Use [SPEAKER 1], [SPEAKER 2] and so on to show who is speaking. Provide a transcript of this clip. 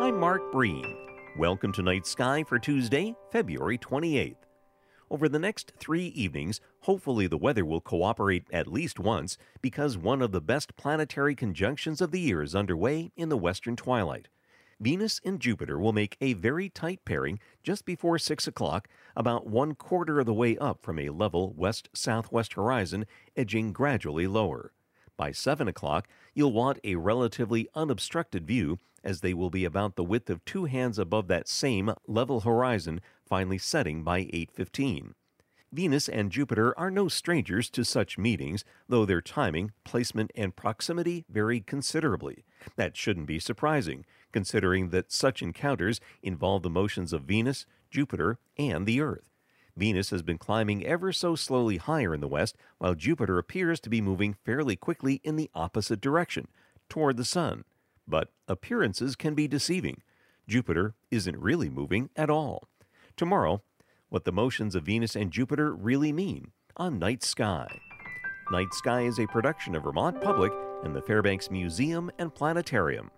[SPEAKER 1] I'm Mark Breen. Welcome to Night Sky for Tuesday, February 28th. Over the next three evenings, hopefully the weather will cooperate at least once because one of the best planetary conjunctions of the year is underway in the western twilight. Venus and Jupiter will make a very tight pairing just before 6 o'clock, about one quarter of the way up from a level west southwest horizon, edging gradually lower. By 7 o'clock, you'll want a relatively unobstructed view, as they will be about the width of two hands above that same level horizon, finally setting by 8.15. Venus and Jupiter are no strangers to such meetings, though their timing, placement, and proximity vary considerably. That shouldn't be surprising, considering that such encounters involve the motions of Venus, Jupiter, and the Earth. Venus has been climbing ever so slowly higher in the west, while Jupiter appears to be moving fairly quickly in the opposite direction, toward the Sun. But appearances can be deceiving. Jupiter isn't really moving at all. Tomorrow, what the motions of Venus and Jupiter really mean on Night Sky. Night Sky is a production of Vermont Public and the Fairbanks Museum and Planetarium.